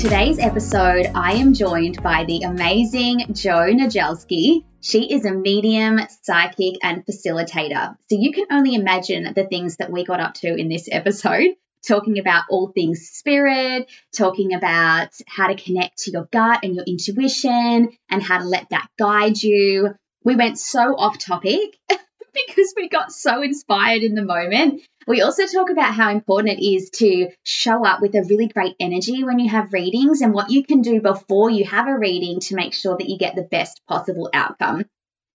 Today's episode, I am joined by the amazing Jo Nadzielski. She is a medium, psychic, and facilitator. So you can only imagine the things that we got up to in this episode talking about all things spirit, talking about how to connect to your gut and your intuition and how to let that guide you. We went so off topic because we got so inspired in the moment. We also talk about how important it is to show up with a really great energy when you have readings and what you can do before you have a reading to make sure that you get the best possible outcome.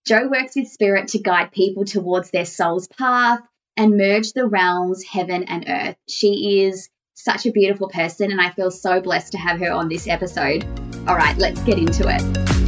Jo works with spirit to guide people towards their soul's path and merge the realms, heaven and earth. She is such a beautiful person, and I feel so blessed to have her on this episode. All right, let's get into it.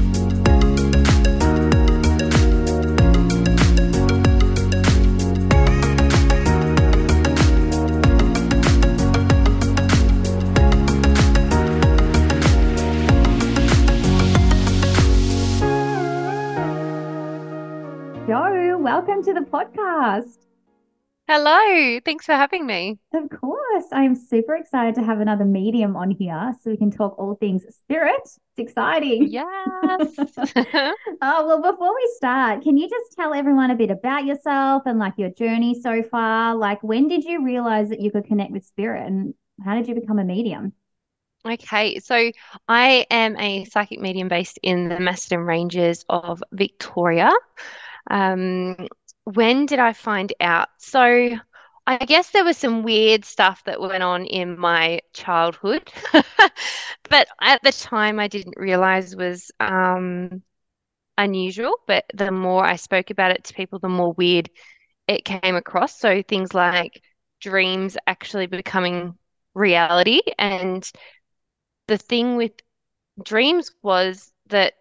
The podcast. Hello, thanks for having me. Of course. I'm super excited to have another medium on here so we can talk all things spirit. It's exciting. Yes. oh, well, before we start, can you just tell everyone a bit about yourself and like your journey so far? Like, when did you realize that you could connect with spirit and how did you become a medium? Okay, so I am a psychic medium based in the Macedon Ranges of Victoria. Um, when did I find out? So I guess there was some weird stuff that went on in my childhood, but at the time I didn't realize was um, unusual. But the more I spoke about it to people, the more weird it came across. So things like dreams actually becoming reality. And the thing with dreams was that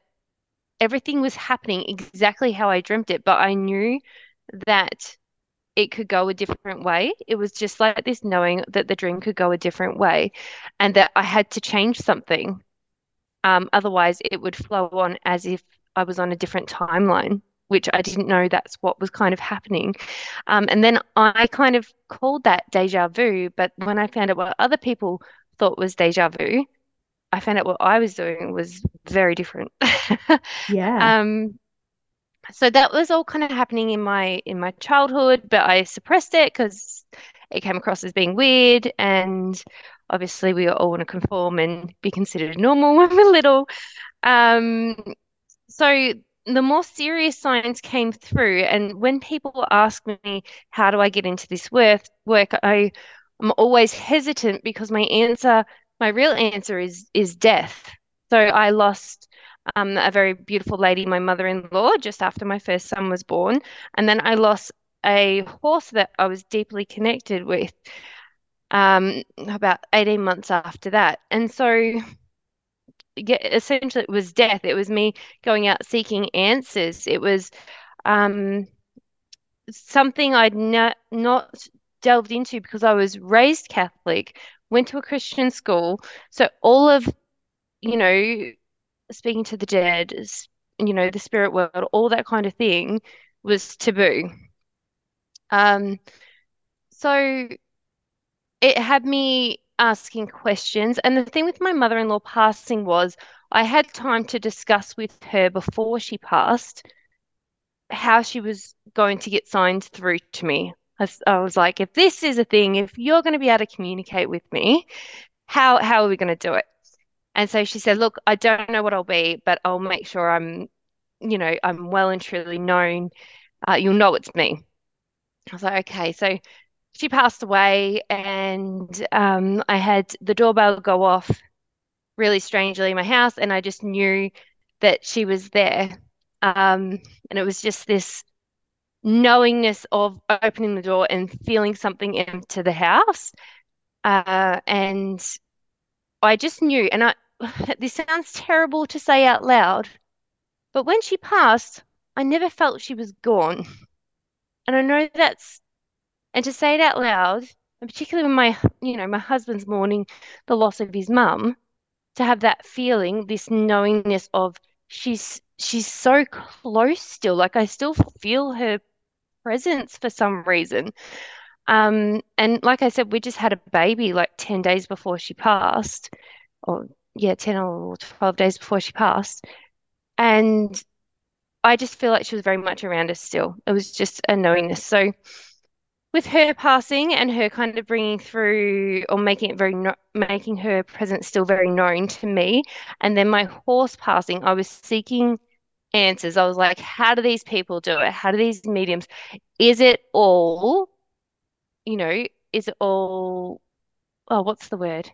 everything was happening exactly how I dreamt it, but I knew that it could go a different way. It was just like this knowing that the dream could go a different way and that I had to change something. Um, otherwise, it would flow on as if I was on a different timeline, which I didn't know that's what was kind of happening. Um, and then I kind of called that deja vu. But when I found out what other people thought was deja vu, I found out what I was doing was very different. yeah. Um, so that was all kind of happening in my in my childhood, but I suppressed it because it came across as being weird, and obviously we all want to conform and be considered normal when we're little. Um, so the more serious signs came through, and when people ask me how do I get into this work, work I am always hesitant because my answer, my real answer is is death. So I lost um, a very beautiful lady, my mother in law, just after my first son was born. And then I lost a horse that I was deeply connected with um, about 18 months after that. And so, yeah, essentially, it was death. It was me going out seeking answers. It was um, something I'd not, not delved into because I was raised Catholic, went to a Christian school. So, all of you know, speaking to the dead, you know, the spirit world, all that kind of thing was taboo. Um, so it had me asking questions. And the thing with my mother in law passing was I had time to discuss with her before she passed how she was going to get signs through to me. I, I was like, if this is a thing, if you're going to be able to communicate with me, how how are we going to do it? And so she said, Look, I don't know what I'll be, but I'll make sure I'm, you know, I'm well and truly known. Uh, you'll know it's me. I was like, Okay. So she passed away, and um, I had the doorbell go off really strangely in my house, and I just knew that she was there. Um, and it was just this knowingness of opening the door and feeling something into the house. Uh, and I just knew, and I, this sounds terrible to say out loud, but when she passed, I never felt she was gone. And I know that's, and to say it out loud, and particularly when my, you know, my husband's mourning the loss of his mum, to have that feeling, this knowingness of she's she's so close still. Like I still feel her presence for some reason. Um, and like I said, we just had a baby like 10 days before she passed. or yeah, 10 or 12 days before she passed. And I just feel like she was very much around us still. It was just a knowingness. So with her passing and her kind of bringing through or making it very making her presence still very known to me and then my horse passing i was seeking answers i was like how do these people do it how do these mediums is it all you know is it all oh what's the word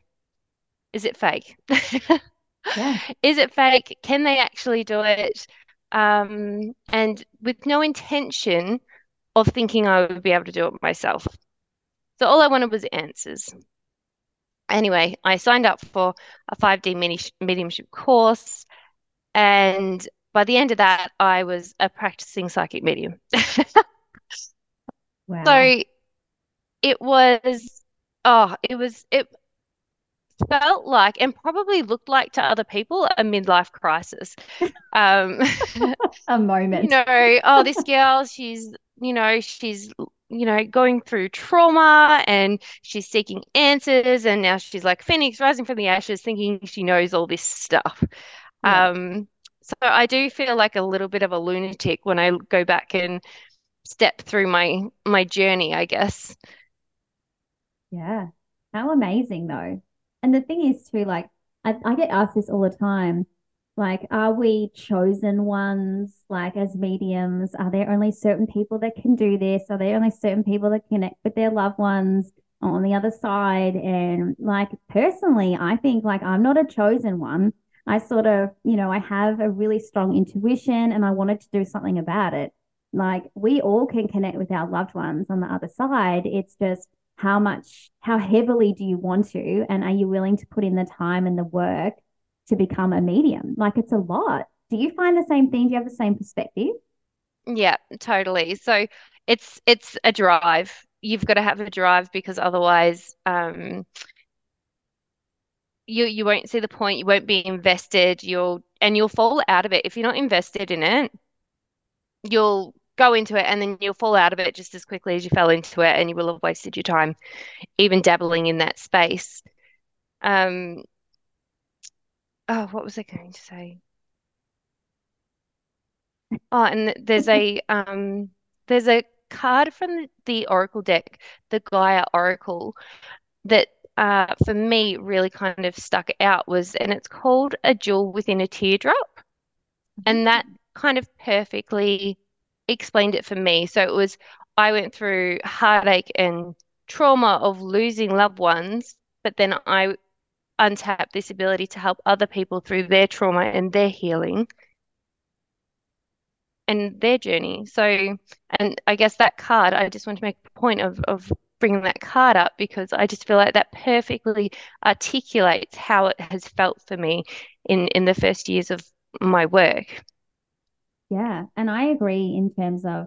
is it fake yeah is it fake can they actually do it um and with no intention of thinking I would be able to do it myself. So all I wanted was answers. Anyway, I signed up for a 5D mediumship course. And by the end of that, I was a practicing psychic medium. wow. So it was, oh, it was, it felt like and probably looked like to other people a midlife crisis. Um, a moment. You know, oh, this girl, she's you know, she's, you know, going through trauma and she's seeking answers. And now she's like Phoenix rising from the ashes, thinking she knows all this stuff. Yeah. Um, so I do feel like a little bit of a lunatic when I go back and step through my my journey, I guess. Yeah. How amazing though. And the thing is too, like I, I get asked this all the time. Like, are we chosen ones, like as mediums? Are there only certain people that can do this? Are there only certain people that connect with their loved ones on the other side? And like, personally, I think like I'm not a chosen one. I sort of, you know, I have a really strong intuition and I wanted to do something about it. Like, we all can connect with our loved ones on the other side. It's just how much, how heavily do you want to? And are you willing to put in the time and the work? to become a medium. Like it's a lot. Do you find the same thing? Do you have the same perspective? Yeah, totally. So it's it's a drive. You've got to have a drive because otherwise um you you won't see the point, you won't be invested, you'll and you'll fall out of it. If you're not invested in it, you'll go into it and then you'll fall out of it just as quickly as you fell into it and you will have wasted your time even dabbling in that space. Um, oh, what was I going to say? Oh, and there's a um there's a card from the, Oracle deck, the Gaia Oracle, that uh for me really kind of stuck out was and it's called a jewel within a teardrop. And that kind of perfectly explained it for me. So it was I went through heartache and trauma of losing loved ones, but then I untapped this ability to help other people through their trauma and their healing and their journey. So, and I guess that card, I just want to make a point of, of bringing that card up because I just feel like that perfectly articulates how it has felt for me in, in the first years of my work. Yeah. And I agree in terms of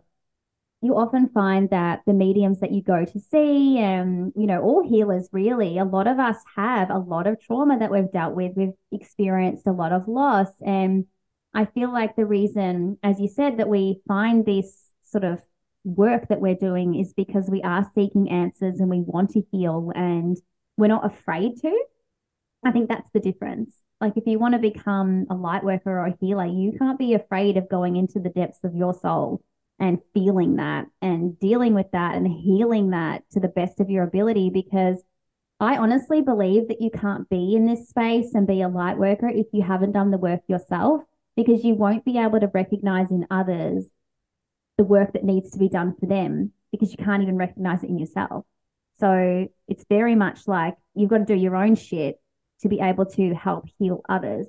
you often find that the mediums that you go to see and you know all healers really a lot of us have a lot of trauma that we've dealt with we've experienced a lot of loss and i feel like the reason as you said that we find this sort of work that we're doing is because we are seeking answers and we want to heal and we're not afraid to i think that's the difference like if you want to become a light worker or a healer you can't be afraid of going into the depths of your soul and feeling that and dealing with that and healing that to the best of your ability because I honestly believe that you can't be in this space and be a light worker if you haven't done the work yourself because you won't be able to recognize in others the work that needs to be done for them because you can't even recognize it in yourself. So it's very much like you've got to do your own shit to be able to help heal others.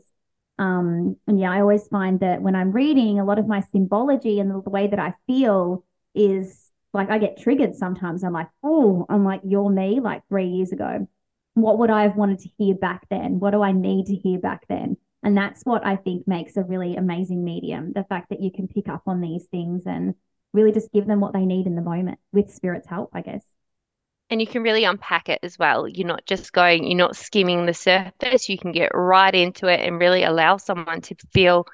Um, and yeah, I always find that when I'm reading, a lot of my symbology and the, way that I feel is like I get triggered sometimes. I'm like, oh, I'm like, you're me like three years ago. What would I have wanted to hear back then? What do I need to hear back then? And that's what I think makes a really amazing medium the fact that you can pick up on these things and really just give them what they need in the moment with spirit's help, I guess and you can really unpack it as well. You're not just going, you're not skimming the surface. You can get right into it and really allow someone to feel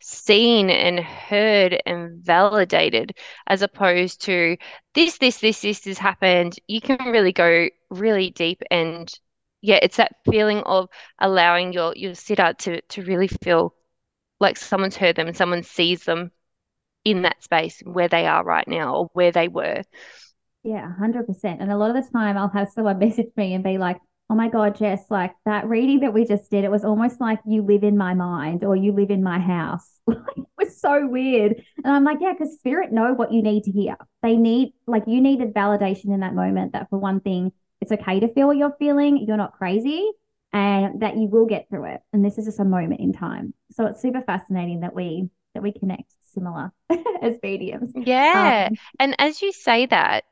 seen and heard and validated as opposed to this, this, this, this has happened. You can really go really deep and yeah, it's that feeling of allowing your your sitter to to really feel like someone's heard them and someone sees them in that space where they are right now or where they were. Yeah, 100%. And a lot of the time I'll have someone message me and be like, oh my God, Jess, like that reading that we just did, it was almost like you live in my mind or you live in my house. it was so weird. And I'm like, yeah, because spirit know what you need to hear. They need, like, you needed validation in that moment that for one thing, it's okay to feel what you're feeling. You're not crazy and that you will get through it. And this is just a moment in time. So it's super fascinating that we that we connect similar as mediums. Yeah. Um, and as you say that,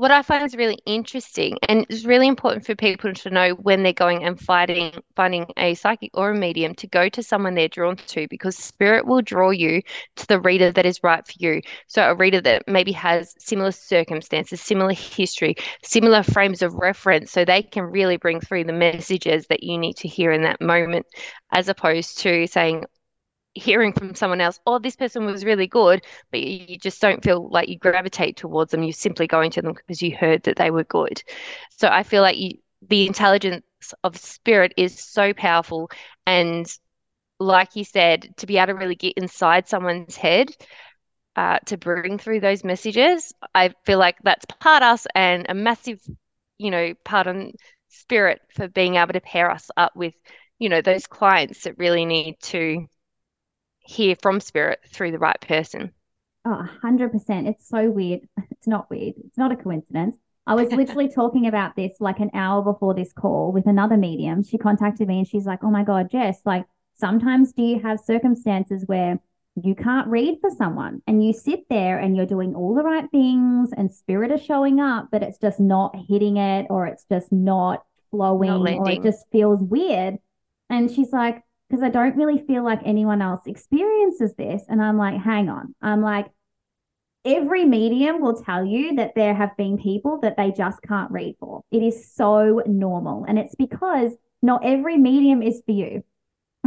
what I find is really interesting and it's really important for people to know when they're going and fighting finding a psychic or a medium to go to someone they're drawn to because spirit will draw you to the reader that is right for you. So a reader that maybe has similar circumstances, similar history, similar frames of reference so they can really bring through the messages that you need to hear in that moment as opposed to saying hearing from someone else, oh, this person was really good, but you just don't feel like you gravitate towards them. You're simply going to them because you heard that they were good. So I feel like you, the intelligence of spirit is so powerful. And like you said, to be able to really get inside someone's head. Uh, to bring through those messages, I feel like that's part us and a massive, you know, part on spirit for being able to pair us up with, you know, those clients that really need to hear from spirit through the right person. Oh, 100%. It's so weird. It's not weird. It's not a coincidence. I was literally talking about this like an hour before this call with another medium. She contacted me and she's like, Oh my God, Jess, like sometimes do you have circumstances where you can't read for someone and you sit there and you're doing all the right things and spirit is showing up, but it's just not hitting it or it's just not flowing not or it just feels weird. And she's like, because I don't really feel like anyone else experiences this. And I'm like, hang on. I'm like, every medium will tell you that there have been people that they just can't read for. It is so normal. And it's because not every medium is for you.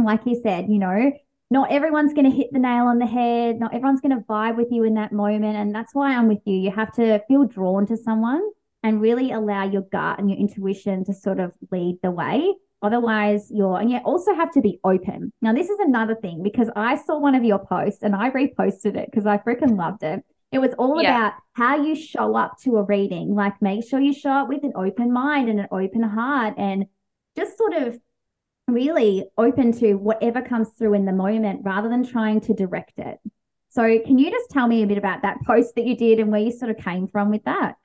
Like you said, you know, not everyone's going to hit the nail on the head. Not everyone's going to vibe with you in that moment. And that's why I'm with you. You have to feel drawn to someone and really allow your gut and your intuition to sort of lead the way Otherwise, you're, and you also have to be open. Now, this is another thing because I saw one of your posts and I reposted it because I freaking loved it. It was all yeah. about how you show up to a reading. Like, make sure you show up with an open mind and an open heart and just sort of really open to whatever comes through in the moment rather than trying to direct it. So, can you just tell me a bit about that post that you did and where you sort of came from with that?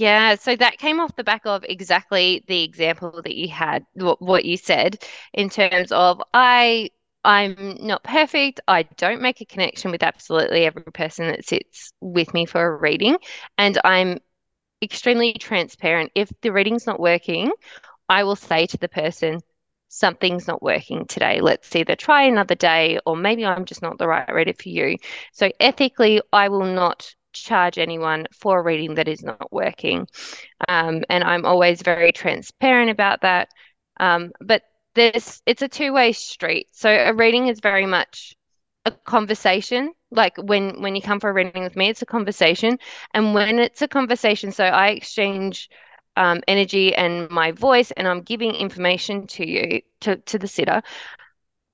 Yeah, so that came off the back of exactly the example that you had, what you said, in terms of I I'm not perfect. I don't make a connection with absolutely every person that sits with me for a reading, and I'm extremely transparent. If the reading's not working, I will say to the person, something's not working today. Let's either try another day, or maybe I'm just not the right reader for you. So ethically, I will not charge anyone for a reading that is not working. Um, and I'm always very transparent about that. Um, but there's it's a two-way street. So a reading is very much a conversation. Like when when you come for a reading with me, it's a conversation. And when it's a conversation, so I exchange um, energy and my voice, and I'm giving information to you to to the sitter,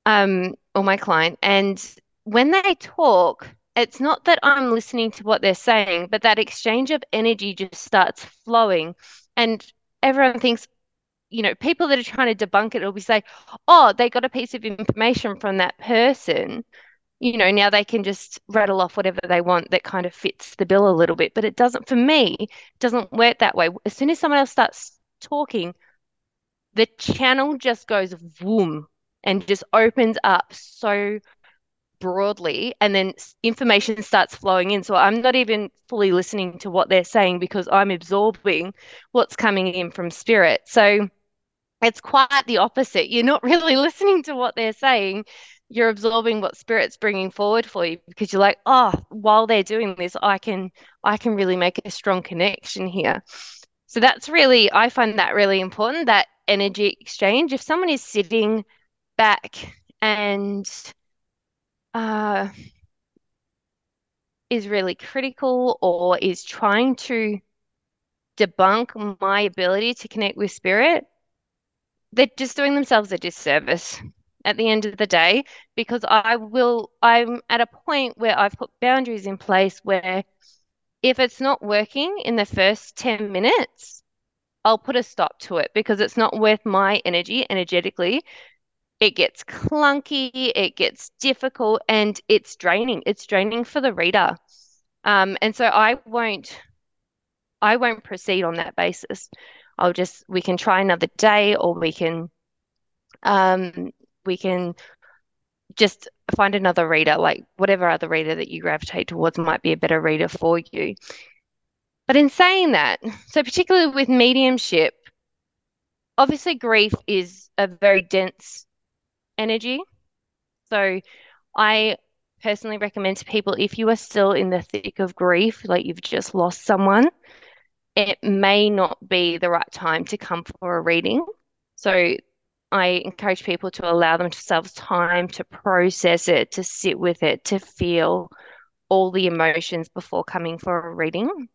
um, or my client. And when they talk, it's not that I'm listening to what they're saying, but that exchange of energy just starts flowing. And everyone thinks, you know, people that are trying to debunk it will be say, oh, they got a piece of information from that person. You know, now they can just rattle off whatever they want that kind of fits the bill a little bit. But it doesn't, for me, it doesn't work that way. As soon as someone else starts talking, the channel just goes boom and just opens up so broadly and then information starts flowing in. So i'm not even fully listening to what they're saying because i'm absorbing what's coming in from spirit. So it's quite the opposite. You're not really listening to what they're saying. You're absorbing what spirit's bringing forward for you because you're like oh while they're doing this i can i can really make a strong connection here. So that's really i find that really important that energy exchange. If someone is sitting back and uh, is really critical or is trying to debunk my ability to connect with spirit, they're just doing themselves a disservice at the end of the day because I will I'm at a point where I've put boundaries in place where if it's not working in the first 10 minutes, I'll put a stop to it because it's not worth my energy energetically. It gets clunky, it gets difficult, and it's draining. It's draining for the reader. Um, and so I won't I won't proceed on that basis. I'll just we can try another day or we can um we can just find another reader, like whatever other reader that you gravitate towards might be a better reader for you. But in saying that, so particularly with mediumship, obviously grief is a very dense energy. So I personally recommend to people if you are still in the thick of grief, like you've just lost someone, it may not be the right time to come for a reading. So I encourage people to allow themselves time to process it, to sit with it, to feel all the emotions before coming for a reading,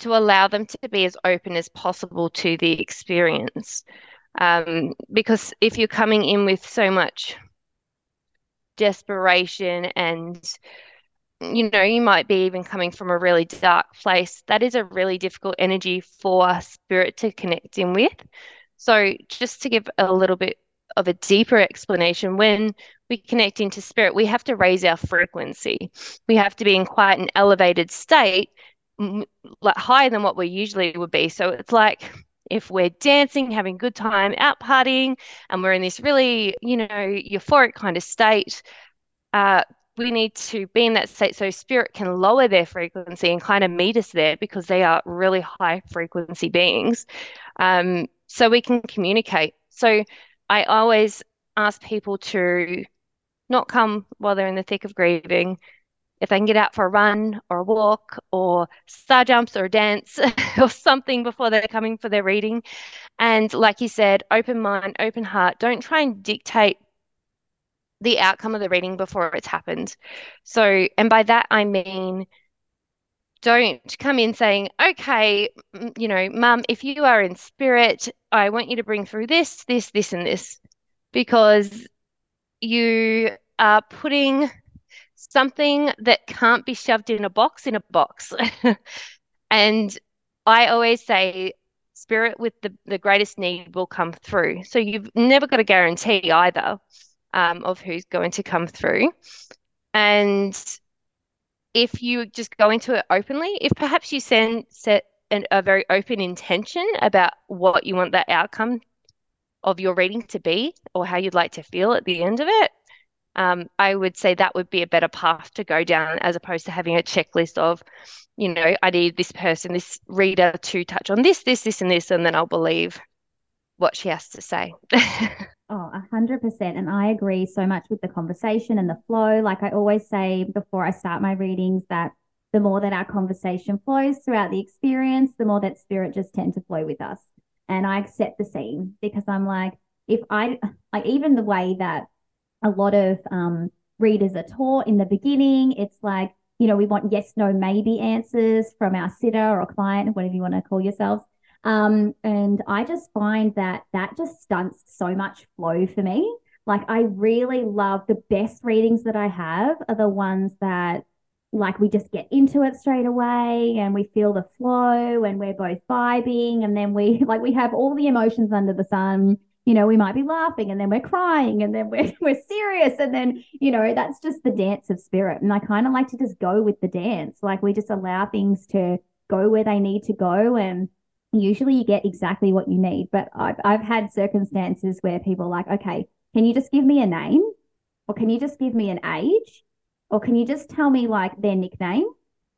to allow them to be as open as possible to the experience. Um, because if you're coming in with so much desperation and you know, you might be even coming from a really dark place. That is a really difficult energy for spirit to connect in with. So, just to give a little bit of a deeper explanation, when we connect into spirit, we have to raise our frequency. We have to be in quite an elevated state, like higher than what we usually would be. So, it's like if we're dancing, having good time, out partying, and we're in this really, you know, euphoric kind of state, uh, we need to be in that state so spirit can lower their frequency and kind of meet us there because they are really high frequency beings. Um, so we can communicate. So I always ask people to not come while they're in the thick of grieving. If they can get out for a run or a walk or star jumps or a dance or something before they're coming for their reading. And like you said, open mind, open heart. Don't try and dictate the outcome of the reading before it's happened. So, and by that I mean, don't come in saying, okay, you know, mum, if you are in spirit, I want you to bring through this, this, this, and this, because you are putting something that can't be shoved in a box in a box. and I always say, spirit with the, the greatest need will come through. So you've never got a guarantee either um, of who's going to come through. And if you just go into it openly, if perhaps you send set an, a very open intention about what you want that outcome of your reading to be or how you'd like to feel at the end of it, um, I would say that would be a better path to go down as opposed to having a checklist of, you know, I need this person, this reader to touch on this, this, this, and this, and then I'll believe what she has to say. Oh, a hundred percent. And I agree so much with the conversation and the flow. Like I always say before I start my readings that the more that our conversation flows throughout the experience, the more that spirit just tend to flow with us. And I accept the scene because I'm like, if I like even the way that a lot of um, readers are taught in the beginning, it's like, you know, we want yes, no, maybe answers from our sitter or client, whatever you want to call yourselves. Um, and I just find that that just stunts so much flow for me. Like, I really love the best readings that I have are the ones that, like, we just get into it straight away and we feel the flow and we're both vibing. And then we, like, we have all the emotions under the sun. You know, we might be laughing and then we're crying and then we're, we're serious. And then, you know, that's just the dance of spirit. And I kind of like to just go with the dance. Like, we just allow things to go where they need to go. And, usually you get exactly what you need. But I've, I've had circumstances where people are like, okay, can you just give me a name? Or can you just give me an age? Or can you just tell me like their nickname?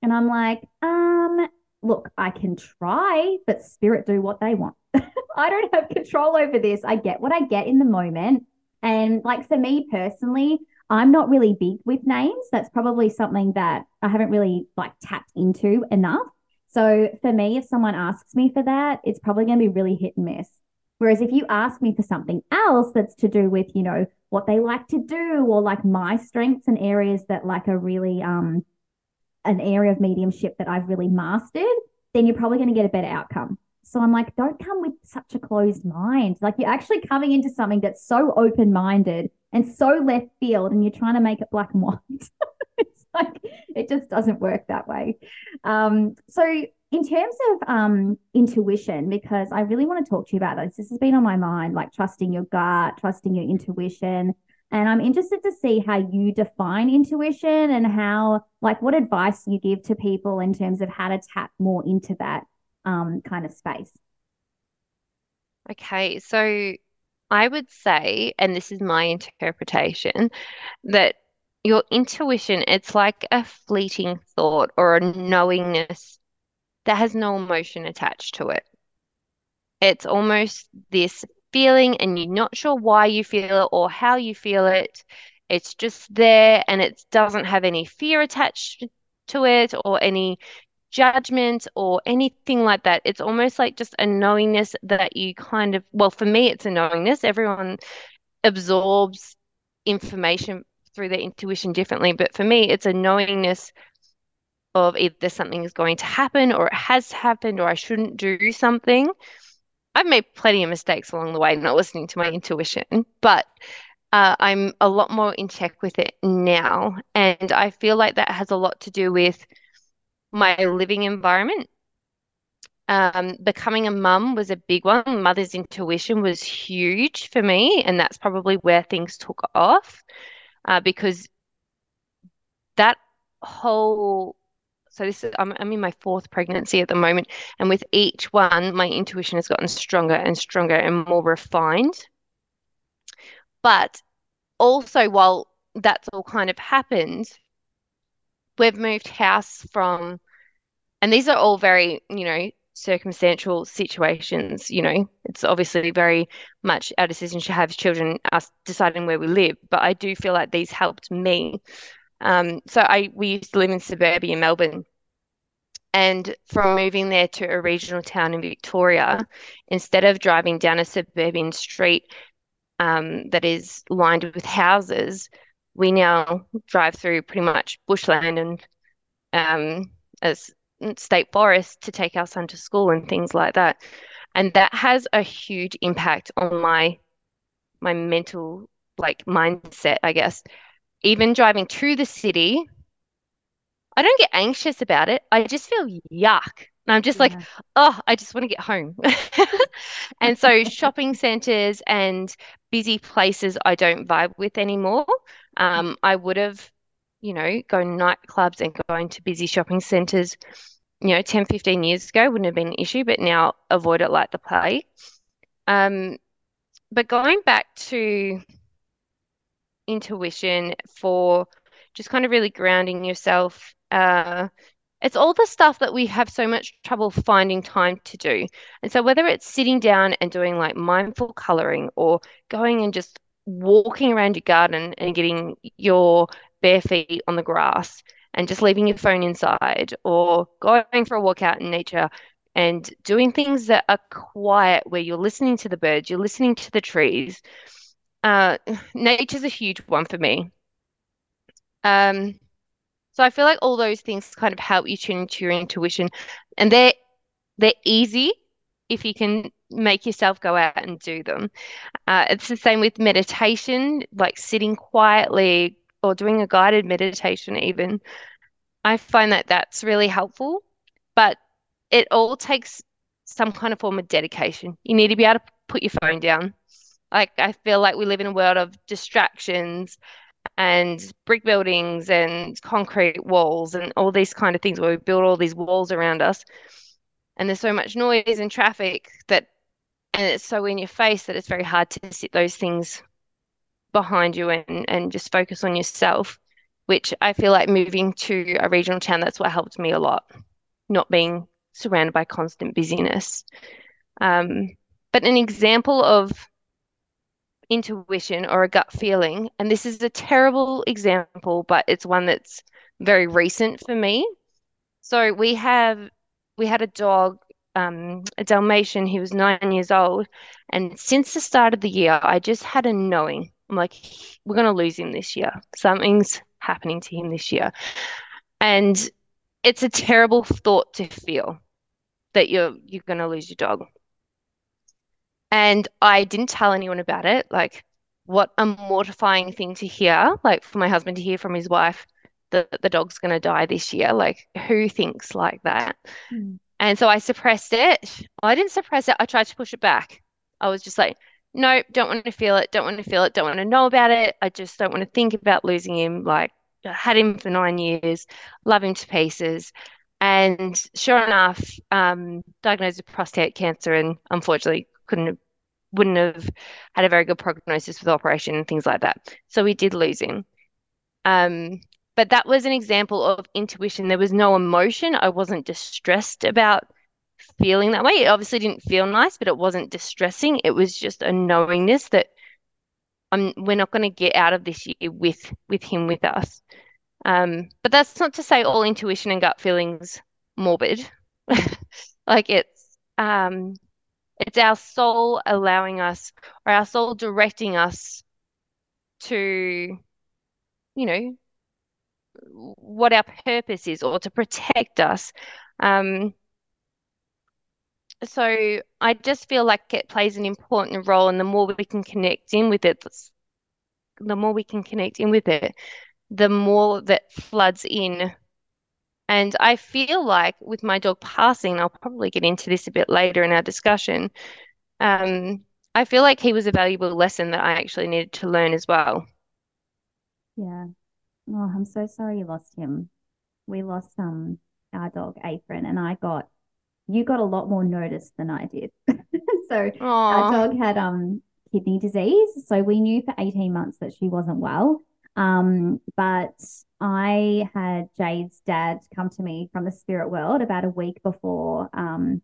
And I'm like, um, look, I can try, but spirit do what they want. I don't have control over this. I get what I get in the moment. And like for me personally, I'm not really big with names. That's probably something that I haven't really like tapped into enough. So for me, if someone asks me for that, it's probably going to be really hit and miss. Whereas if you ask me for something else that's to do with, you know, what they like to do or like my strengths and areas that like are really um an area of mediumship that I've really mastered, then you're probably going to get a better outcome. So I'm like, don't come with such a closed mind. Like you're actually coming into something that's so open minded and so left field, and you're trying to make it black and white. it's like it just doesn't work that way. Um, so in terms of um, intuition, because I really want to talk to you about this. This has been on my mind, like trusting your gut, trusting your intuition. And I'm interested to see how you define intuition and how, like, what advice you give to people in terms of how to tap more into that um, kind of space. Okay, so I would say, and this is my interpretation, that your intuition, it's like a fleeting thought or a knowingness that has no emotion attached to it. It's almost this feeling, and you're not sure why you feel it or how you feel it. It's just there and it doesn't have any fear attached to it or any judgment or anything like that. It's almost like just a knowingness that you kind of, well, for me, it's a knowingness. Everyone absorbs information through their intuition differently, but for me, it's a knowingness of either something is going to happen or it has happened or I shouldn't do something. I've made plenty of mistakes along the way, not listening to my intuition, but uh, I'm a lot more in check with it now. And I feel like that has a lot to do with my living environment. Um, becoming a mum was a big one. Mother's intuition was huge for me, and that's probably where things took off uh, because that whole so this is I'm, I'm in my fourth pregnancy at the moment and with each one my intuition has gotten stronger and stronger and more refined but also while that's all kind of happened we've moved house from, and these are all very, you know, circumstantial situations. You know, it's obviously very much our decision to have children, us deciding where we live. But I do feel like these helped me. Um, so I we used to live in suburbia Melbourne, and from moving there to a regional town in Victoria, instead of driving down a suburban street um, that is lined with houses, we now drive through pretty much bushland and um, as state forest to take our son to school and things like that. And that has a huge impact on my my mental like mindset, I guess. Even driving to the city, I don't get anxious about it. I just feel yuck. And I'm just yeah. like, oh, I just want to get home. and so shopping centers and busy places I don't vibe with anymore. Um, I would have, you know, going nightclubs and going to busy shopping centers, you know, 10, 15 years ago wouldn't have been an issue, but now avoid it like the plague. Um, but going back to intuition for just kind of really grounding yourself, uh, it's all the stuff that we have so much trouble finding time to do. And so, whether it's sitting down and doing like mindful coloring or going and just walking around your garden and getting your bare feet on the grass and just leaving your phone inside or going for a walk out in nature and doing things that are quiet where you're listening to the birds, you're listening to the trees. Uh, nature's a huge one for me. Um, so I feel like all those things kind of help you tune into your intuition, and they're they're easy if you can make yourself go out and do them. Uh, it's the same with meditation, like sitting quietly or doing a guided meditation, even. I find that that's really helpful, but it all takes some kind of form of dedication. You need to be able to put your phone down. Like, I feel like we live in a world of distractions and brick buildings and concrete walls and all these kind of things where we build all these walls around us. And there's so much noise and traffic that and it's so in your face that it's very hard to sit those things behind you and and just focus on yourself which i feel like moving to a regional town that's what helped me a lot not being surrounded by constant busyness. Um, but an example of intuition or a gut feeling. And this is a terrible example, but it's one that's very recent for me. So we have we had a dog, um, a Dalmatian. He was nine years old, and since the start of the year, I just had a knowing. I'm like, we're to lose him this year. Something's happening to him this year, and it's a terrible thought to feel that you're you're to lose your dog. And I didn't tell anyone about it. Like, what a mortifying thing to hear, like for my husband to hear from his wife that the dog's going to die this year. Like, who thinks like that? Mm. And so I suppressed it. I didn't suppress it, I tried to push it back. I was just like, nope, don't want to feel it, don't want to feel it, don't want to know about it. I just don't want to think about losing him. Like, I had him for nine years, love him to pieces. And sure enough, um, diagnosed with prostate cancer and unfortunately couldn't have, wouldn't have had a very good prognosis with operation and things like that. So we did lose him. Um, but that was an example of intuition. There was no emotion. I wasn't distressed about feeling that way. It obviously didn't feel nice, but it wasn't distressing. It was just a knowingness that I'm we're not going to get out of this year with with him with us. Um, but that's not to say all intuition and gut feelings morbid. like it's um it's our soul allowing us or our soul directing us to you know what our purpose is or to protect us. Um, so I just feel like it plays an important role, and the more we can connect in with it, the more we can connect in with it, the more that floods in. And I feel like with my dog passing, I'll probably get into this a bit later in our discussion. Um, I feel like he was a valuable lesson that I actually needed to learn as well. Yeah, Oh, I'm so sorry you lost him. We lost um our dog Apron, and I got you got a lot more notice than I did. so Aww. our dog had um kidney disease, so we knew for 18 months that she wasn't well. Um, but I had Jade's dad come to me from the spirit world about a week before um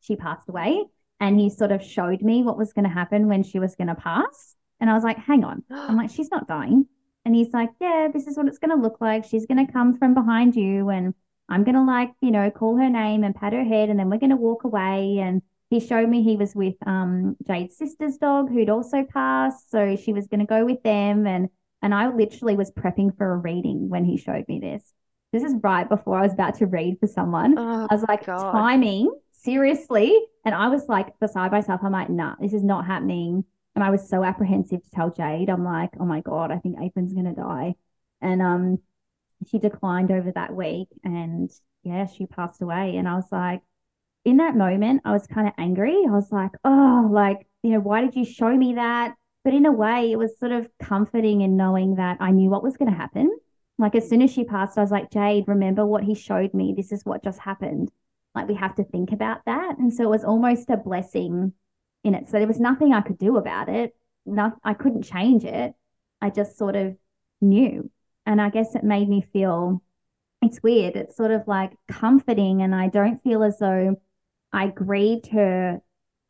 she passed away, and he sort of showed me what was going to happen when she was going to pass. And I was like, hang on. I'm like, she's not dying. And he's like, Yeah, this is what it's going to look like. She's going to come from behind you, and I'm going to, like, you know, call her name and pat her head, and then we're going to walk away. And he showed me he was with um, Jade's sister's dog, who'd also passed. So she was going to go with them. And, and I literally was prepping for a reading when he showed me this. This is right before I was about to read for someone. Oh, I was like, God. timing, seriously. And I was like, beside myself, I'm like, nah, this is not happening. And I was so apprehensive to tell Jade. I'm like, oh my God, I think Apron's gonna die. And um she declined over that week and yeah, she passed away. And I was like, in that moment, I was kind of angry. I was like, oh, like, you know, why did you show me that? But in a way, it was sort of comforting in knowing that I knew what was going to happen. Like, as soon as she passed, I was like, Jade, remember what he showed me? This is what just happened. Like, we have to think about that. And so it was almost a blessing in it. So there was nothing I could do about it. Not, I couldn't change it. I just sort of knew. And I guess it made me feel it's weird. It's sort of like comforting. And I don't feel as though I grieved her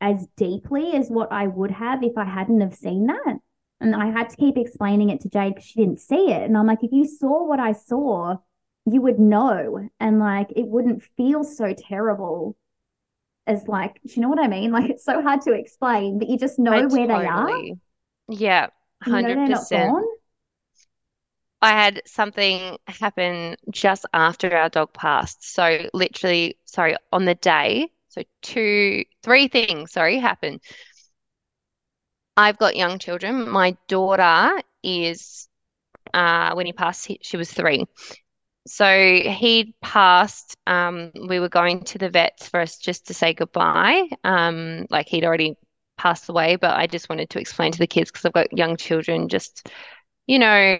as deeply as what I would have if I hadn't have seen that. And I had to keep explaining it to Jade because she didn't see it. And I'm like, if you saw what I saw, you would know. And like, it wouldn't feel so terrible as like, do you know what I mean? Like it's so hard to explain, but you just know I where totally, they are. Yeah, hundred percent. I had something happen just after our dog passed. So literally, sorry, on the day. So two, three things, sorry, happened. I've got young children. My daughter is, uh, when he passed, he, she was three so he passed. Um, we were going to the vets for us just to say goodbye. Um, like he'd already passed away, but I just wanted to explain to the kids because I've got young children. Just you know,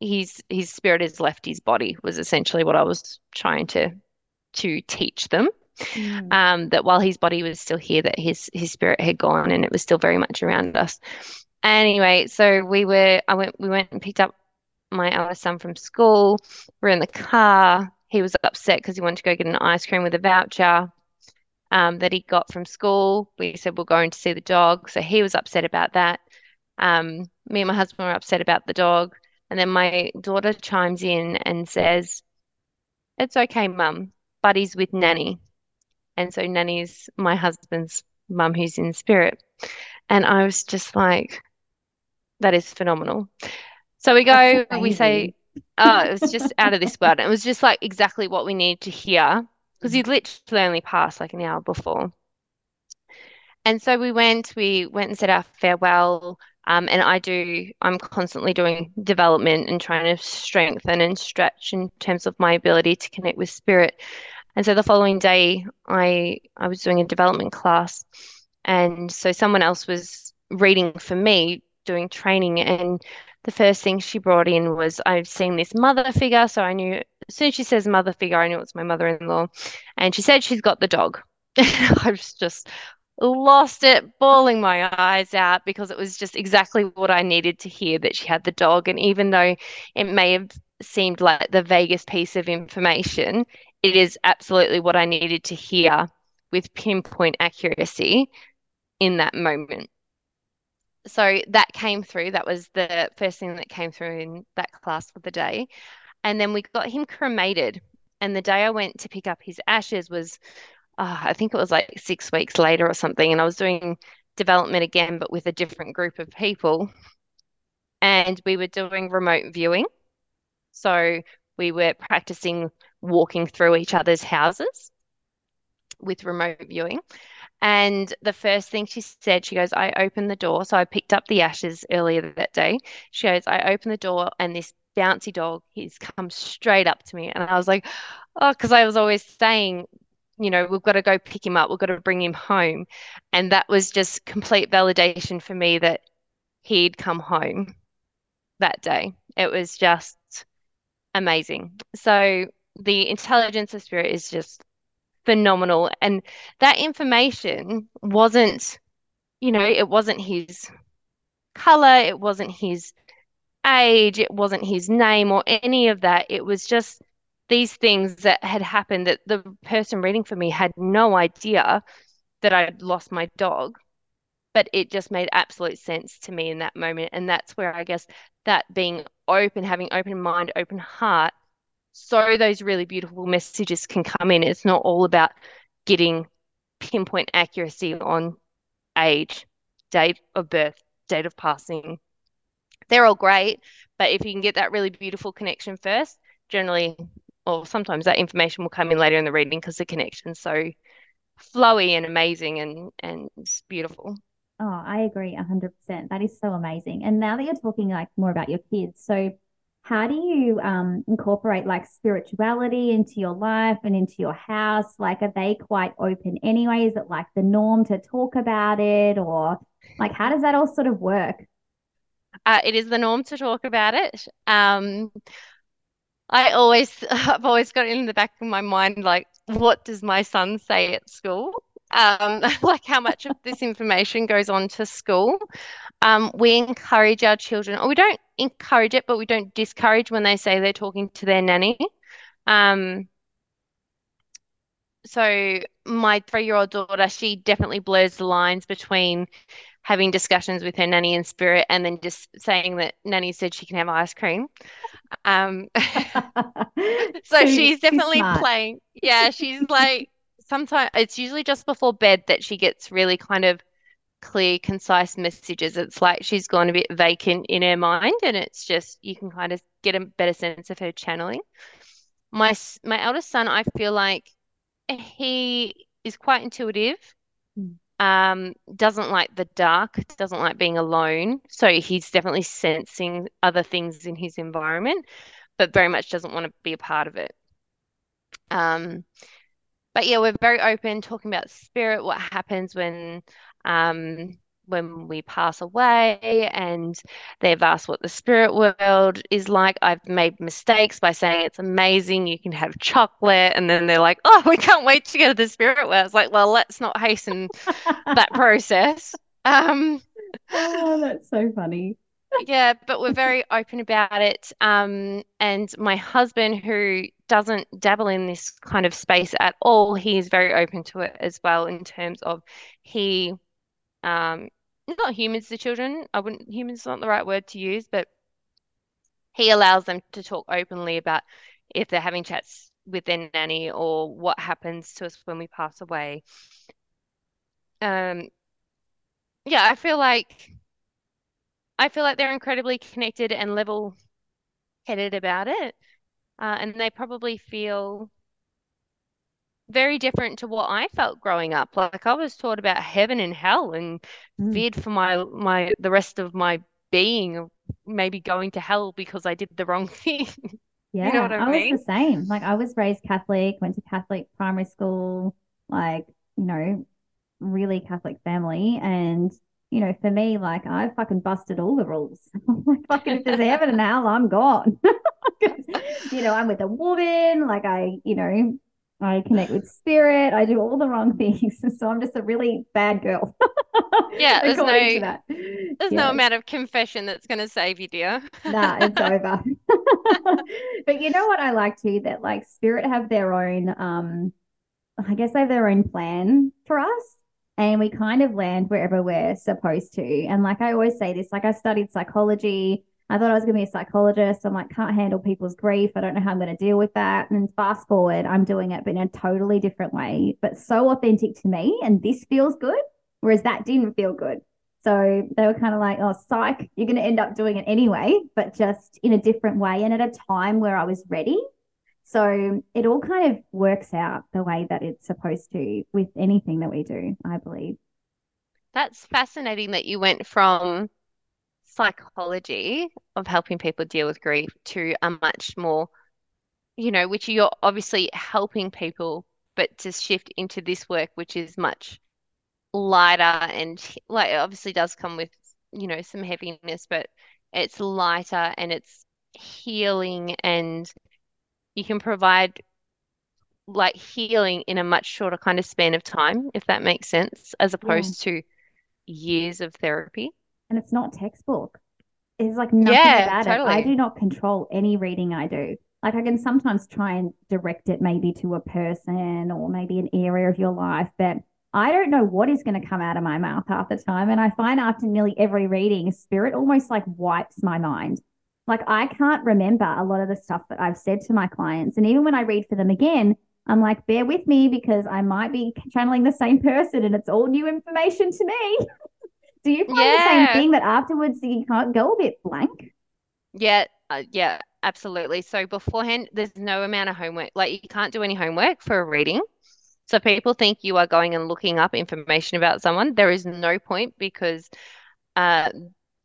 his his spirit has left his body was essentially what I was trying to to teach them. Mm. Um, that while his body was still here, that his his spirit had gone, and it was still very much around us. Anyway, so we were. I went. We went and picked up my eldest son from school. We're in the car. He was upset because he wanted to go get an ice cream with a voucher um, that he got from school. We said we're going to see the dog. So he was upset about that. Um, me and my husband were upset about the dog. And then my daughter chimes in and says, It's okay, mum. Buddy's with Nanny. And so Nanny's my husband's mum who's in spirit. And I was just like, that is phenomenal. So we go, we say, oh, it was just out of this world. It was just like exactly what we needed to hear. because he'd literally only passed like an hour before. And so we went, we went and said our farewell. Um, and I do, I'm constantly doing development and trying to strengthen and stretch in terms of my ability to connect with spirit. And so the following day, I I was doing a development class, and so someone else was reading for me, doing training, and the first thing she brought in was I've seen this mother figure, so I knew as soon as she says mother figure, I knew it was my mother-in-law, and she said she's got the dog. I was just lost it, bawling my eyes out because it was just exactly what I needed to hear that she had the dog. And even though it may have seemed like the vaguest piece of information, it is absolutely what I needed to hear with pinpoint accuracy in that moment. So that came through. That was the first thing that came through in that class for the day. And then we got him cremated. And the day I went to pick up his ashes was, uh, I think it was like six weeks later or something. And I was doing development again, but with a different group of people. And we were doing remote viewing. So we were practicing walking through each other's houses with remote viewing. And the first thing she said, she goes, I opened the door. So I picked up the ashes earlier that day. She goes, I opened the door and this bouncy dog, he's come straight up to me. And I was like, oh, because I was always saying, you know, we've got to go pick him up. We've got to bring him home. And that was just complete validation for me that he'd come home that day. It was just amazing. So the intelligence of spirit is just phenomenal. And that information wasn't, you know, it wasn't his color, it wasn't his age, it wasn't his name or any of that. It was just these things that had happened that the person reading for me had no idea that I'd lost my dog. But it just made absolute sense to me in that moment. And that's where I guess that being open, having open mind, open heart, so those really beautiful messages can come in. It's not all about getting pinpoint accuracy on age, date of birth, date of passing. They're all great, but if you can get that really beautiful connection first, generally, or sometimes that information will come in later in the reading because the connection's so flowy and amazing and and beautiful. Oh, I agree 100%. That is so amazing. And now that you're talking like more about your kids, so how do you um, incorporate like spirituality into your life and into your house? Like, are they quite open anyway? Is it like the norm to talk about it, or like how does that all sort of work? Uh, it is the norm to talk about it. Um, I always, I've always got in the back of my mind, like, what does my son say at school? Um, like how much of this information goes on to school. Um, we encourage our children, or we don't encourage it, but we don't discourage when they say they're talking to their nanny. Um, so my three-year-old daughter, she definitely blurs the lines between having discussions with her nanny in spirit and then just saying that nanny said she can have ice cream. Um, so she's definitely she's playing. Yeah, she's like sometimes it's usually just before bed that she gets really kind of clear, concise messages. It's like she's gone a bit vacant in her mind, and it's just you can kind of get a better sense of her channeling. My my eldest son, I feel like he is quite intuitive. Mm. Um, doesn't like the dark, doesn't like being alone. So he's definitely sensing other things in his environment, but very much doesn't want to be a part of it. Um, but yeah, we're very open talking about spirit, what happens when um, when we pass away and they've asked what the spirit world is like. I've made mistakes by saying it's amazing, you can have chocolate, and then they're like, oh, we can't wait to go to the spirit world. It's like, well, let's not hasten that process. Um, oh, that's so funny yeah, but we're very open about it. Um, and my husband, who doesn't dabble in this kind of space at all, he's very open to it as well in terms of he, um, not humans the children. I wouldn't humans is not the right word to use, but he allows them to talk openly about if they're having chats with their nanny or what happens to us when we pass away. Um, yeah, I feel like I feel like they're incredibly connected and level headed about it. Uh, and they probably feel very different to what I felt growing up. Like I was taught about heaven and hell and mm. feared for my my the rest of my being maybe going to hell because I did the wrong thing. Yeah, you know I, I mean? was the same. Like I was raised Catholic, went to Catholic primary school, like, you know, really Catholic family. And, you know, for me, like I fucking busted all the rules. like fucking if there's heaven and hell, I'm gone. you know, I'm with a woman, like I, you know, I connect with spirit. I do all the wrong things. So I'm just a really bad girl. yeah, there's no there's yes. no amount of confession that's going to save you, dear. nah, it's over. but you know what I like too that like spirit have their own um I guess they have their own plan for us and we kind of land wherever we're supposed to. And like I always say this, like I studied psychology I thought I was going to be a psychologist. I'm like, can't handle people's grief. I don't know how I'm going to deal with that. And fast forward, I'm doing it, but in a totally different way, but so authentic to me. And this feels good, whereas that didn't feel good. So they were kind of like, oh, psych, you're going to end up doing it anyway, but just in a different way and at a time where I was ready. So it all kind of works out the way that it's supposed to with anything that we do, I believe. That's fascinating that you went from psychology of helping people deal with grief to a much more, you know, which you're obviously helping people, but to shift into this work, which is much lighter and like obviously does come with, you know, some heaviness, but it's lighter and it's healing and you can provide like healing in a much shorter kind of span of time, if that makes sense, as opposed yeah. to years of therapy and it's not textbook. It's like nothing yeah, about totally. it. I do not control any reading I do. Like I can sometimes try and direct it maybe to a person or maybe an area of your life, but I don't know what is going to come out of my mouth half the time. And I find after nearly every reading, spirit almost like wipes my mind. Like I can't remember a lot of the stuff that I've said to my clients. And even when I read for them again, I'm like, bear with me because I might be channeling the same person and it's all new information to me. Do you find yeah. the same thing that afterwards you can't go a bit blank? Yeah, uh, yeah, absolutely. So beforehand, there's no amount of homework. Like you can't do any homework for a reading. So people think you are going and looking up information about someone. There is no point because uh,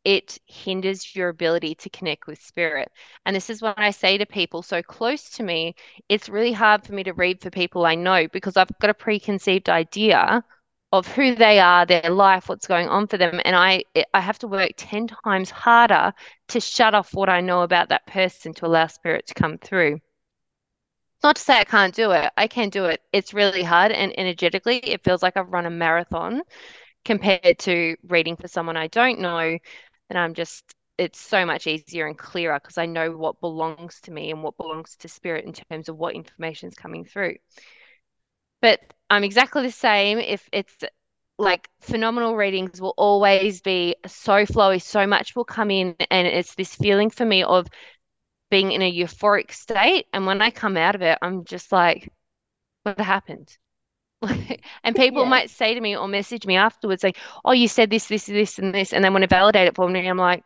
it hinders your ability to connect with spirit. And this is what I say to people so close to me. It's really hard for me to read for people I know because I've got a preconceived idea of who they are, their life, what's going on for them, and I I have to work 10 times harder to shut off what I know about that person to allow spirit to come through. Not to say I can't do it. I can do it. It's really hard and energetically it feels like I've run a marathon compared to reading for someone I don't know and I'm just it's so much easier and clearer because I know what belongs to me and what belongs to spirit in terms of what information is coming through. But I'm exactly the same. If it's like phenomenal readings will always be so flowy, so much will come in, and it's this feeling for me of being in a euphoric state. And when I come out of it, I'm just like, what happened? and people might say to me or message me afterwards, like, oh, you said this, this, this, and this. And they want to validate it for me. I'm like,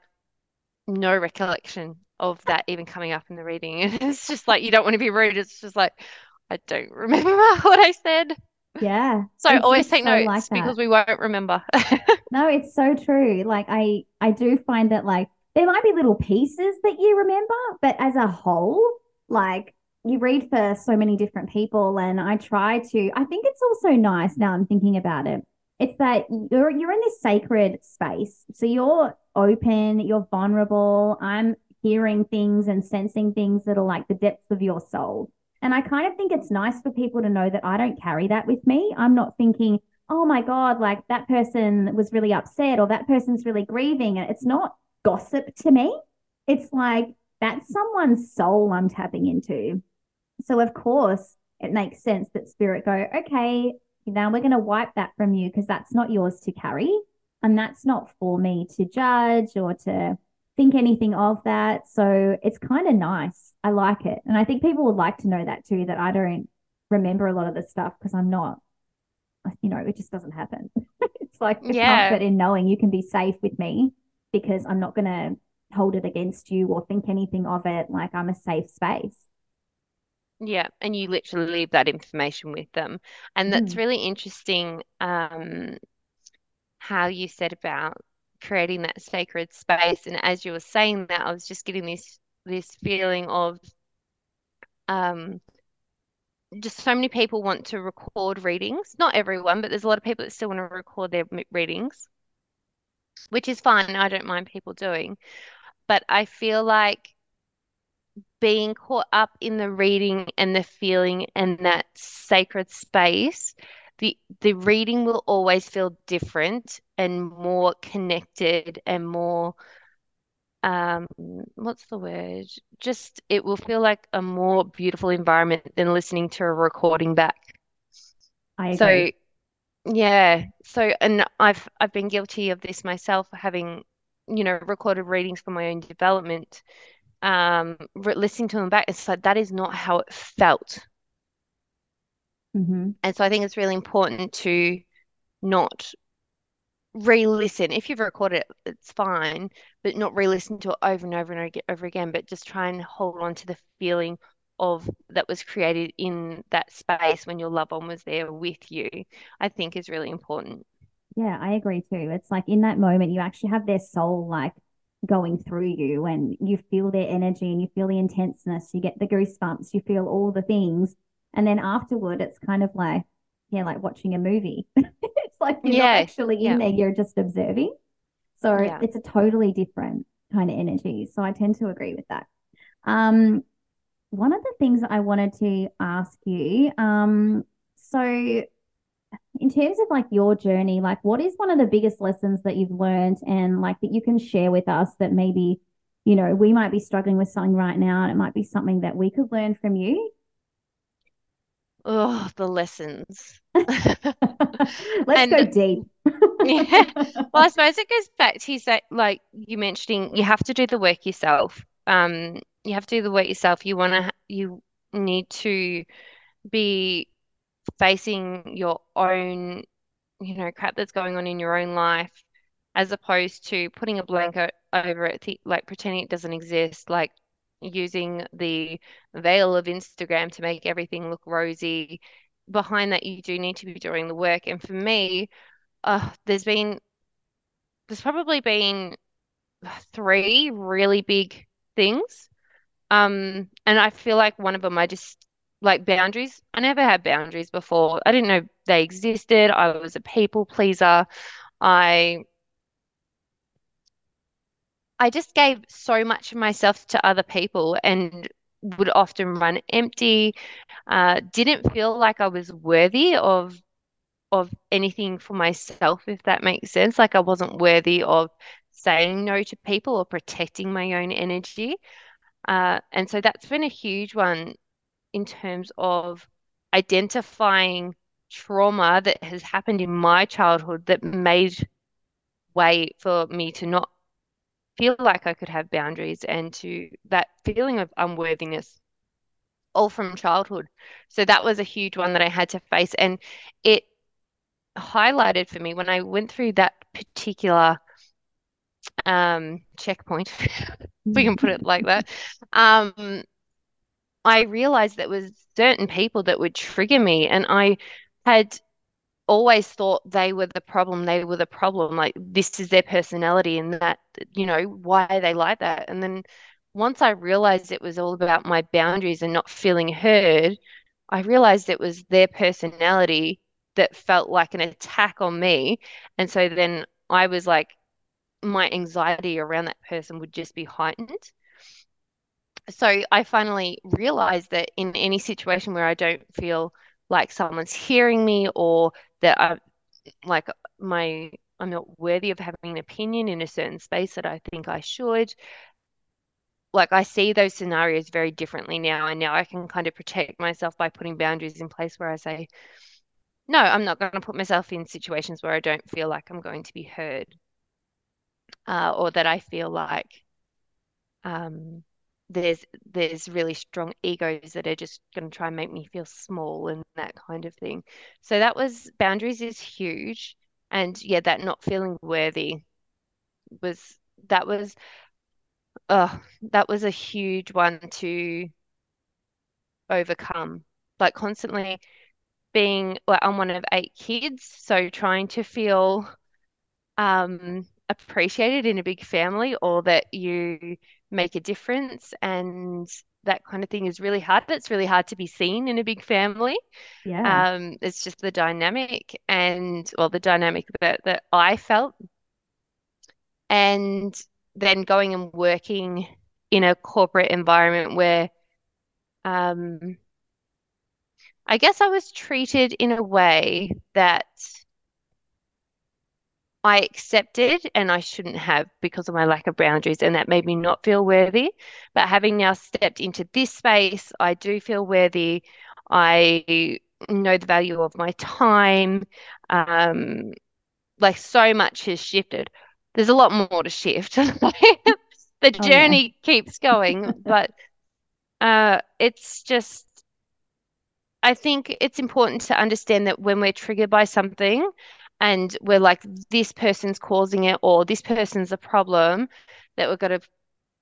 no recollection of that even coming up in the reading. And it's just like, you don't want to be rude. It's just like, I don't remember what I said. Yeah. So always take so notes like because we won't remember. no, it's so true. Like I I do find that like there might be little pieces that you remember, but as a whole, like you read for so many different people and I try to I think it's also nice now I'm thinking about it. It's that you're you're in this sacred space. So you're open, you're vulnerable. I'm hearing things and sensing things that are like the depths of your soul. And I kind of think it's nice for people to know that I don't carry that with me. I'm not thinking, oh my God, like that person was really upset or that person's really grieving. And it's not gossip to me. It's like that's someone's soul I'm tapping into. So, of course, it makes sense that spirit go, okay, now we're going to wipe that from you because that's not yours to carry. And that's not for me to judge or to think anything of that. So it's kind of nice. I like it. And I think people would like to know that too, that I don't remember a lot of the stuff because I'm not, you know, it just doesn't happen. it's like the yeah. comfort in knowing you can be safe with me because I'm not going to hold it against you or think anything of it. Like I'm a safe space. Yeah, and you literally leave that information with them. And that's Mm. really interesting, um, how you said about creating that sacred space. And as you were saying that, I was just getting this this feeling of um just so many people want to record readings. Not everyone, but there's a lot of people that still want to record their readings, which is fine. I don't mind people doing. But I feel like being caught up in the reading and the feeling and that sacred space, the the reading will always feel different and more connected and more um what's the word? Just it will feel like a more beautiful environment than listening to a recording back. I agree. So yeah, so and I've I've been guilty of this myself, having you know recorded readings for my own development um re listening to them back it's like that is not how it felt hmm and so I think it's really important to not re-listen if you've recorded it it's fine but not re-listen to it over and over and over again but just try and hold on to the feeling of that was created in that space when your loved one was there with you I think is really important Yeah, I agree too. It's like in that moment, you actually have their soul like going through you and you feel their energy and you feel the intenseness. You get the goosebumps, you feel all the things. And then afterward, it's kind of like, yeah, like watching a movie. It's like you're not actually in yeah there, you're just observing. So yeah it's a totally different kind of energy. So I tend to agree with that. Um, one of the things I wanted to ask you, um, so in terms of like your journey, like what is one of the biggest lessons that you've learned and like that you can share with us that maybe, you know, we might be struggling with something right now and it might be something that we could learn from you? Oh the lessons Let's go deep. Yeah. Well, I suppose it goes back to that, like you mentioning, you have to do the work yourself. Um, you have to do the work yourself. You want to, you need to be facing your own, you know, crap that's going on in your own life, as opposed to putting a blanket over it, th like pretending it doesn't exist, like using the veil of Instagram to make everything look rosy. Behind that, you do need to be doing the work. And for me, uh, there's been there's probably been three really big things. Um, and I feel like one of them I just like boundaries. I never had boundaries before. I didn't know they existed. I was a people pleaser. I I just gave so much of myself to other people and would often run empty. Uh, didn't feel like I was worthy of of anything for myself, if that makes sense. Like I wasn't worthy of saying no to people or protecting my own energy. Uh, and so that's been a huge one in terms of identifying trauma that has happened in my childhood that made way for me to not feel like I could have boundaries and to that feeling of unworthiness all from childhood. So that was a huge one that I had to face. And it highlighted for me when I went through that particular um, checkpoint, if we can put it like that. Um, I realized that was certain people that would trigger me, and I had always thought they were the problem. They were the problem. Like this is their personality, and that, you know, why they like that? And then once I realized it was all about my boundaries and not feeling heard, I realized it was their personality that felt like an attack on me. And so then I was like, my anxiety around that person would just be heightened. So I finally realized that in any situation where I don't feel like someone's hearing me or that I like my I'm not worthy of having an opinion in a certain space that I think I should. Like I see those scenarios very differently now, and now I can kind of protect myself by putting boundaries in place where I say, no, I'm not going to put myself in situations where I don't feel like I'm going to be heard, uh, or that I feel like um, there's there's really strong egos that are just going to try and make me feel small and that kind of thing. So that was boundaries is huge, and yeah, that not feeling worthy was that was uh that was a huge one to overcome. Like constantly being, well, I'm one of eight kids, so trying to feel um, appreciated in a big family or that you make a difference and that kind of thing is really hard. It's really hard to be seen in a big family. Yeah. Um, it's just the dynamic and well, the dynamic that that I felt. And then going and working in a corporate environment where um I guess I was treated in a way that I accepted and I shouldn't have because of my lack of boundaries, and that made me not feel worthy. But having now stepped into this space, I do feel worthy. I know the value of my time. Um, like so much has shifted. There's a lot more to shift. the journey oh, yeah. keeps going, but uh, it's just I think it's important to understand that when we're triggered by something and we're like, this person's causing it or this person's a problem, that we've got to,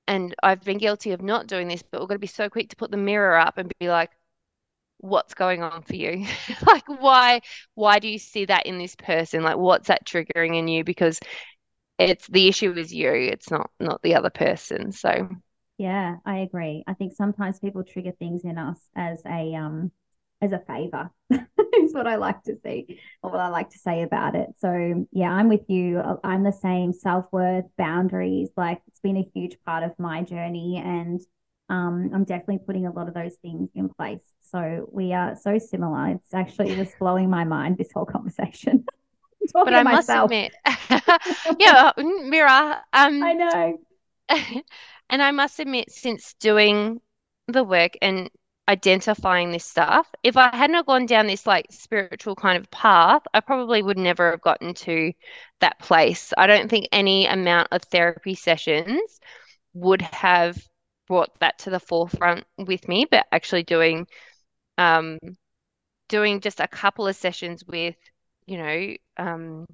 and I've been guilty of not doing this, but we've got to be so quick to put the mirror up and be like, what's going on for you? like, why, why do you see that in this person? Like, what's that triggering in you? Because it's the issue is you, it's not, not the other person. So, yeah, I agree. I think sometimes people trigger things in us as a, um, as a favor is what I like to see or what I like to say about it. So yeah, I'm with you. I'm the same self-worth, boundaries, like it's been a huge part of my journey and um, I'm definitely putting a lot of those things in place. So we are so similar. It's actually just blowing my mind this whole conversation. but I must admit, yeah, Mira, um, I know. and I must admit, since doing the work and identifying this stuff. If I hadn't gone down this like spiritual kind of path, I probably would never have gotten to that place. I don't think any amount of therapy sessions would have brought that to the forefront with me, but actually doing um doing just a couple of sessions with, you know, um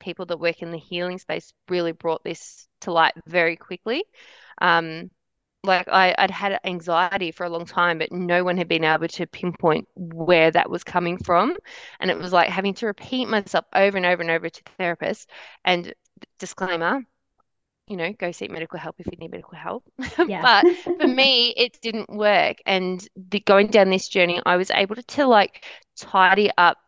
people that work in the healing space really brought this to light very quickly. Um like I, would had anxiety for a long time, but no one had been able to pinpoint where that was coming from. And it was like having to repeat myself over and over and over to the therapist. And disclaimer, you know, go seek medical help if you need medical help. Yeah. but for me, it didn't work. And the, going down this journey, I was able to, to like tidy up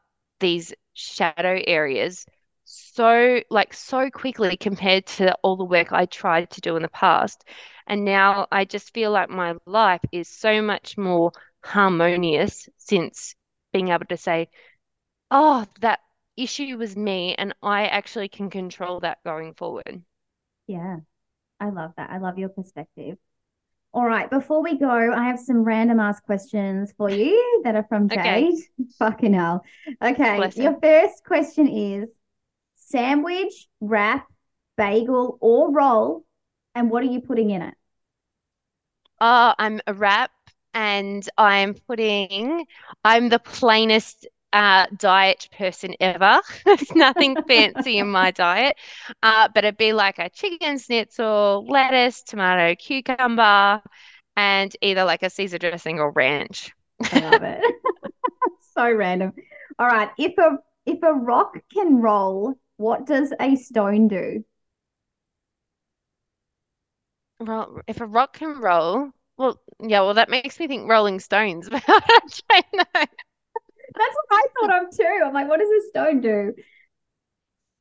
these shadow areas so like so quickly compared to all the work I tried to do in the past. And now I just feel like my life is so much more harmonious since being able to say, oh, that issue was me, and I actually can control that going forward. Yeah, I love that. I love your perspective. All right, before we go, I have some random ask questions for you that are from Jade. Okay. Fucking hell. Okay, your first question is sandwich, wrap, bagel, or roll, and what are you putting in it? Oh, I'm a wrap and I'm putting, I'm the plainest uh, diet person ever. There's nothing fancy in my diet. Uh, but it'd be like a chicken schnitzel, lettuce, tomato, cucumber, and either like a Caesar dressing or ranch. I love it. so random. All right. If a if a rock can roll, what does a stone do? Well, if a rock can roll, well, yeah, well, that makes me think Rolling Stones. But I don't know. That's what I thought of too. I'm like, what does a stone do?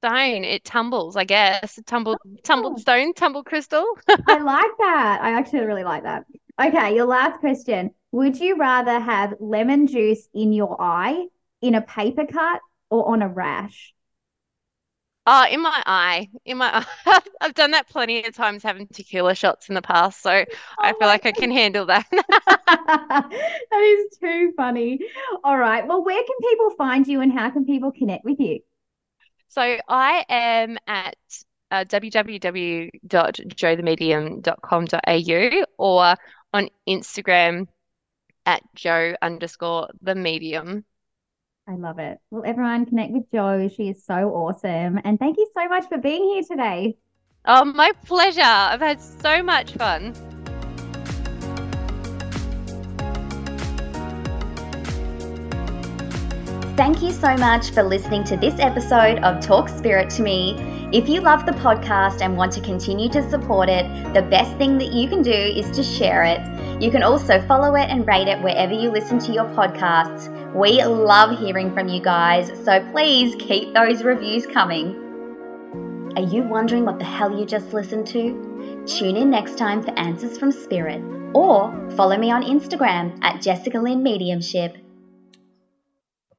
Stone, it tumbles, I guess. Tumbled, tumbled oh. stone, tumbled crystal. I like that. I actually really like that. Okay, your last question. Would you rather have lemon juice in your eye, in a paper cut, or on a rash? Oh, in my eye, in my eye. I've done that plenty of times having tequila shots in the past, so oh I feel like God. I can handle that. that is too funny. All right. Well, where can people find you and how can people connect with you? So I am at uh, www.jothemedium.com.au or on Instagram at jo underscore the medium. I love it. Well, everyone connect with Jo. She is so awesome. And thank you so much for being here today. Oh, my pleasure. I've had so much fun. Thank you so much for listening to this episode of Talk Spirit to Me. If you love the podcast and want to continue to support it, the best thing that you can do is to share it. You can also follow it and rate it wherever you listen to your podcasts. We love hearing from you guys, so please keep those reviews coming. Are you wondering what the hell you just listened to? Tune in next time for Answers from Spirit or follow me on Instagram at Jessica Lynne Mediumship